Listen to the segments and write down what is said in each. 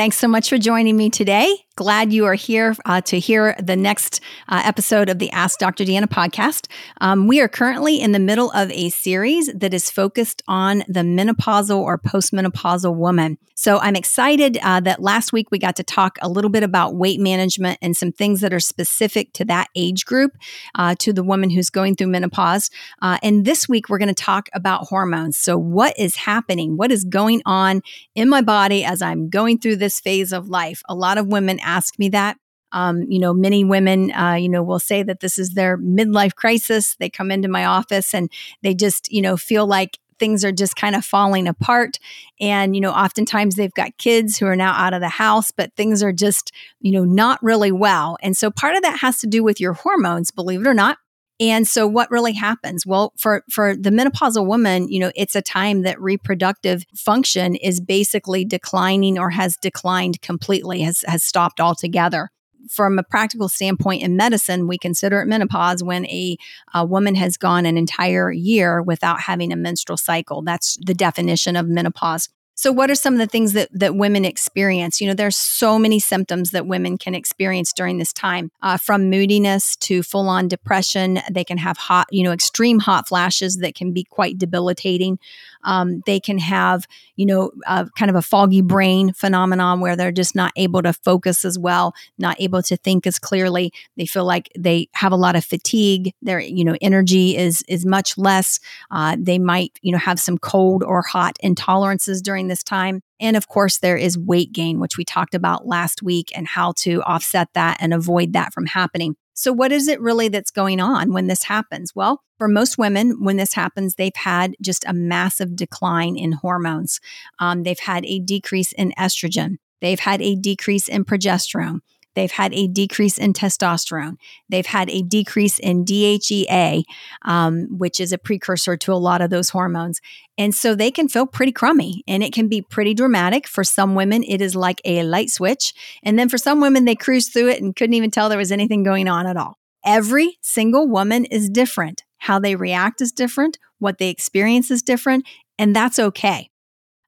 Thanks so much for joining me today. Glad you are here uh, to hear the next uh, episode of the Ask Dr. Deanna podcast. Um, we are currently in the middle of a series that is focused on the menopausal or postmenopausal woman. So I'm excited uh, that last week we got to talk a little bit about weight management and some things that are specific to that age group, uh, to the woman who's going through menopause. Uh, and this week we're going to talk about hormones. So, what is happening? What is going on in my body as I'm going through this phase of life? A lot of women ask me that. Um, you know, many women, uh, you know, will say that this is their midlife crisis. They come into my office and they just, you know, feel like things are just kind of falling apart. And, you know, oftentimes they've got kids who are now out of the house, but things are just, you know, not really well. And so part of that has to do with your hormones, believe it or not. And so what really happens? Well, for for the menopausal woman, you know, it's a time that reproductive function is basically declining or has declined completely, has has stopped altogether. From a practical standpoint in medicine, we consider it menopause when a, a woman has gone an entire year without having a menstrual cycle. That's the definition of menopause. So, what are some of the things that, that women experience? You know, there's so many symptoms that women can experience during this time, uh, from moodiness to full on depression. They can have hot, you know, extreme hot flashes that can be quite debilitating. Um, they can have, you know, uh, kind of a foggy brain phenomenon where they're just not able to focus as well, not able to think as clearly. They feel like they have a lot of fatigue. Their, you know, energy is is much less. Uh, they might, you know, have some cold or hot intolerances during this time. And of course, there is weight gain, which we talked about last week, and how to offset that and avoid that from happening. So, what is it really that's going on when this happens? Well, for most women, when this happens, they've had just a massive decline in hormones. Um, they've had a decrease in estrogen. They've had a decrease in progesterone. They've had a decrease in testosterone. They've had a decrease in DHEA, um, which is a precursor to a lot of those hormones. And so they can feel pretty crummy and it can be pretty dramatic. For some women, it is like a light switch. And then for some women, they cruise through it and couldn't even tell there was anything going on at all. Every single woman is different. How they react is different. What they experience is different. And that's okay.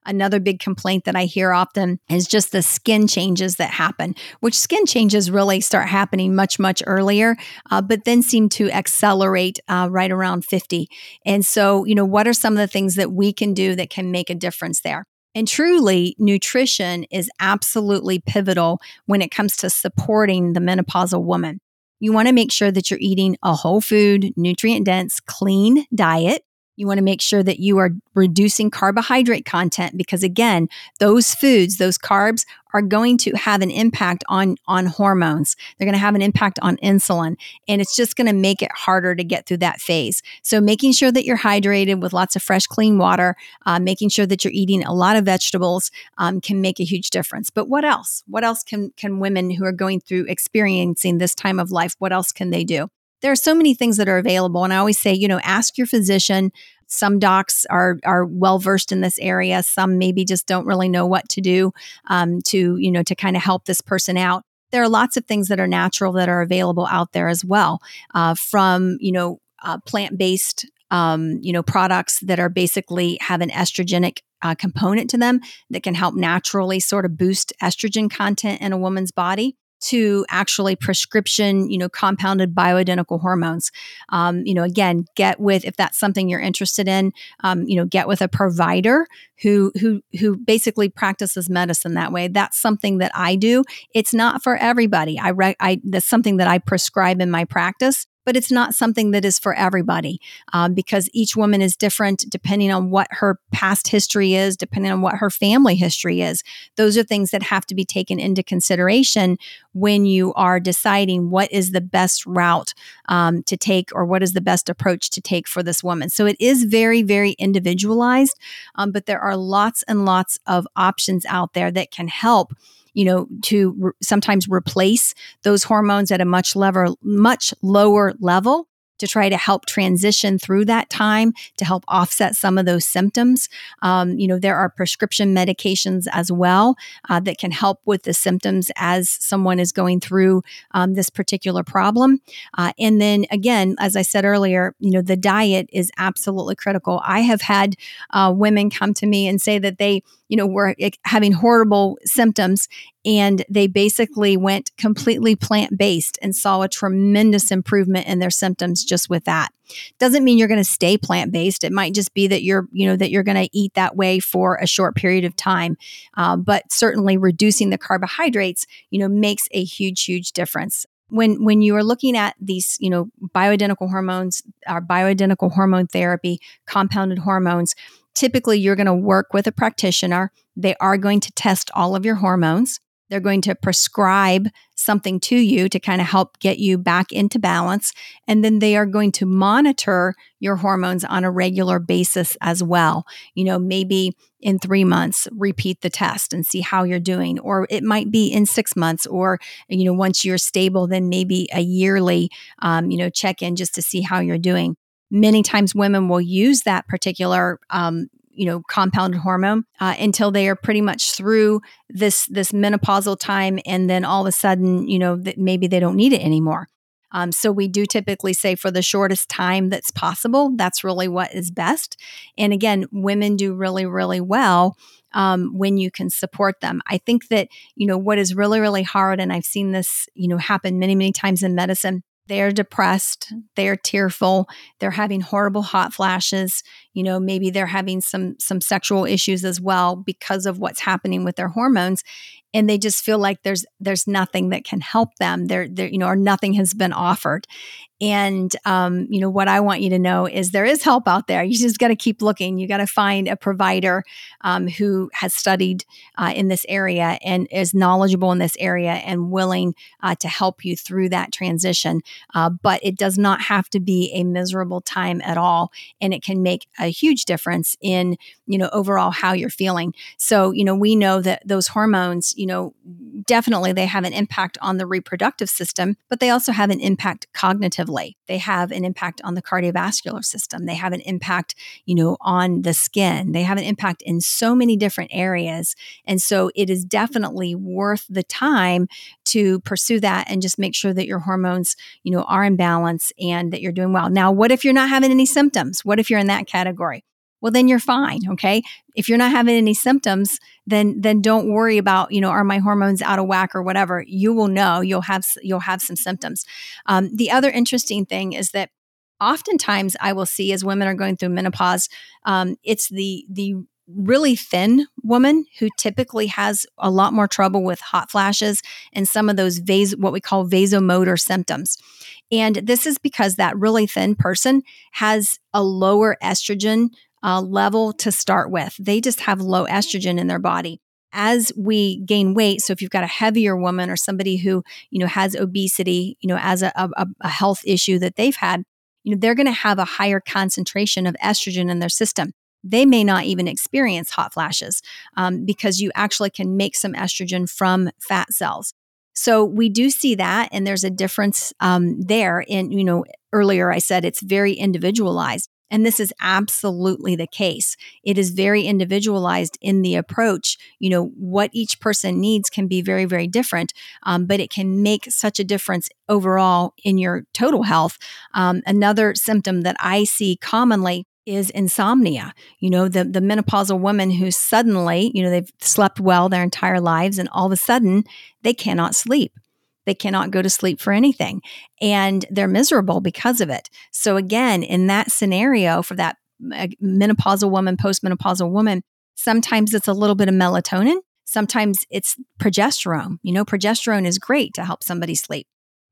Another big complaint that I hear often is just the skin changes that happen, which skin changes really start happening much, much earlier, uh, but then seem to accelerate uh, right around 50. And so, you know, what are some of the things that we can do that can make a difference there? And truly, nutrition is absolutely pivotal when it comes to supporting the menopausal woman. You want to make sure that you're eating a whole food, nutrient dense, clean diet you want to make sure that you are reducing carbohydrate content because again, those foods, those carbs are going to have an impact on on hormones. They're going to have an impact on insulin and it's just going to make it harder to get through that phase. So making sure that you're hydrated with lots of fresh clean water, uh, making sure that you're eating a lot of vegetables um, can make a huge difference. But what else? What else can can women who are going through experiencing this time of life, what else can they do? There are so many things that are available. And I always say, you know, ask your physician. Some docs are are well versed in this area. Some maybe just don't really know what to do um, to you know to kind of help this person out. There are lots of things that are natural that are available out there as well, uh, from you know uh, plant based um, you know products that are basically have an estrogenic uh, component to them that can help naturally sort of boost estrogen content in a woman's body to actually prescription, you know, compounded bioidentical hormones. Um, you know, again, get with if that's something you're interested in. Um, you know, get with a provider who who who basically practices medicine that way. That's something that I do. It's not for everybody. I, re- I that's something that I prescribe in my practice but it's not something that is for everybody um, because each woman is different depending on what her past history is, depending on what her family history is. Those are things that have to be taken into consideration when you are deciding what is the best route um, to take or what is the best approach to take for this woman. So it is very, very individualized, um, but there are lots and lots of options out there that can help you know, to re- sometimes replace those hormones at a much level, much lower level to try to help transition through that time to help offset some of those symptoms. Um, you know, there are prescription medications as well uh, that can help with the symptoms as someone is going through um, this particular problem. Uh, and then again, as I said earlier, you know, the diet is absolutely critical. I have had uh, women come to me and say that they, you know, were having horrible symptoms and they basically went completely plant based and saw a tremendous improvement in their symptoms just with that. Doesn't mean you're going to stay plant based. It might just be that you're, you know, that you're going to eat that way for a short period of time. Uh, but certainly reducing the carbohydrates, you know, makes a huge, huge difference when when you are looking at these you know bioidentical hormones our bioidentical hormone therapy compounded hormones typically you're going to work with a practitioner they are going to test all of your hormones they're going to prescribe something to you to kind of help get you back into balance. And then they are going to monitor your hormones on a regular basis as well. You know, maybe in three months, repeat the test and see how you're doing. Or it might be in six months, or, you know, once you're stable, then maybe a yearly, um, you know, check in just to see how you're doing. Many times women will use that particular um, you know compounded hormone uh, until they are pretty much through this this menopausal time and then all of a sudden you know that maybe they don't need it anymore. Um, so we do typically say for the shortest time that's possible that's really what is best. And again women do really really well um, when you can support them. I think that you know what is really really hard and i've seen this you know happen many many times in medicine they're depressed. They're tearful. They're having horrible hot flashes. You know maybe they're having some some sexual issues as well because of what's happening with their hormones and they just feel like there's there's nothing that can help them. There there you know or nothing has been offered. And um, you know what i want you to know is there is help out there. You just got to keep looking. You got to find a provider um, who has studied uh, in this area and is knowledgeable in this area and willing uh, to help you through that transition. Uh, but it does not have to be a miserable time at all and it can make a huge difference in you know overall how you're feeling. So you know we know that those hormones you know, definitely they have an impact on the reproductive system, but they also have an impact cognitively. They have an impact on the cardiovascular system. They have an impact, you know, on the skin. They have an impact in so many different areas. And so it is definitely worth the time to pursue that and just make sure that your hormones, you know, are in balance and that you're doing well. Now, what if you're not having any symptoms? What if you're in that category? Well then you're fine okay? If you're not having any symptoms then then don't worry about you know are my hormones out of whack or whatever. You will know. You'll have you'll have some symptoms. Um, the other interesting thing is that oftentimes i will see as women are going through menopause um, it's the the really thin woman who typically has a lot more trouble with hot flashes and some of those vas- what we call vasomotor symptoms. And this is because that really thin person has a lower estrogen uh, level to start with. They just have low estrogen in their body. As we gain weight, so if you've got a heavier woman or somebody who you know has obesity, you know, as a, a, a health issue that they've had, you know, they're going to have a higher concentration of estrogen in their system they may not even experience hot flashes um, because you actually can make some estrogen from fat cells. So we do see that, and there's a difference um, there. In you know, earlier I said it's very individualized. And this is absolutely the case. It is very individualized in the approach. You know, what each person needs can be very, very different, um, but it can make such a difference overall in your total health. Um, another symptom that I see commonly is insomnia. You know, the the menopausal woman who suddenly, you know, they've slept well their entire lives and all of a sudden they cannot sleep. They cannot go to sleep for anything and they're miserable because of it. So, again, in that scenario for that uh, menopausal woman, postmenopausal woman, sometimes it's a little bit of melatonin, sometimes it's progesterone. You know, progesterone is great to help somebody sleep.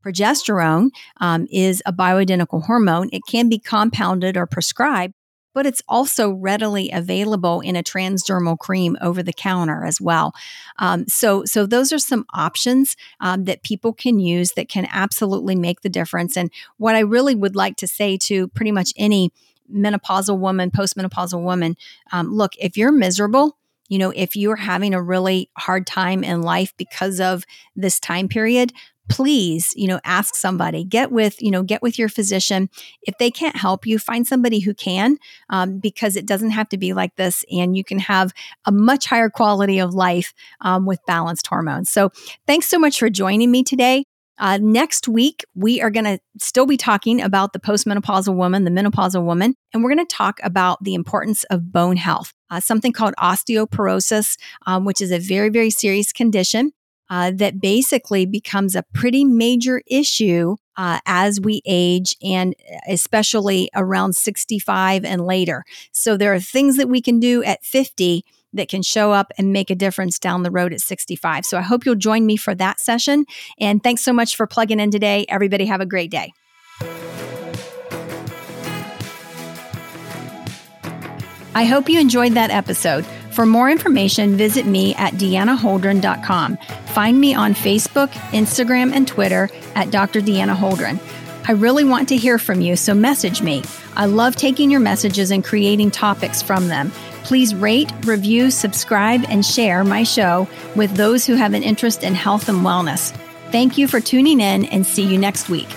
Progesterone um, is a bioidentical hormone. It can be compounded or prescribed, but it's also readily available in a transdermal cream over the counter as well. Um, so, so those are some options um, that people can use that can absolutely make the difference. And what I really would like to say to pretty much any menopausal woman, postmenopausal woman, um, look, if you're miserable, you know, if you're having a really hard time in life because of this time period, please, you know, ask somebody, get with, you know, get with your physician. If they can't help you, find somebody who can, um, because it doesn't have to be like this. And you can have a much higher quality of life um, with balanced hormones. So thanks so much for joining me today. Uh, next week, we are going to still be talking about the postmenopausal woman, the menopausal woman, and we're going to talk about the importance of bone health, uh, something called osteoporosis, um, which is a very, very serious condition. Uh, that basically becomes a pretty major issue uh, as we age and especially around 65 and later. So there are things that we can do at 50 that can show up and make a difference down the road at 65. So I hope you'll join me for that session. And thanks so much for plugging in today. Everybody have a great day. I hope you enjoyed that episode. For more information, visit me at deannaholdren.com. Find me on Facebook, Instagram, and Twitter at Dr. Deanna Holdren. I really want to hear from you, so message me. I love taking your messages and creating topics from them. Please rate, review, subscribe, and share my show with those who have an interest in health and wellness. Thank you for tuning in and see you next week.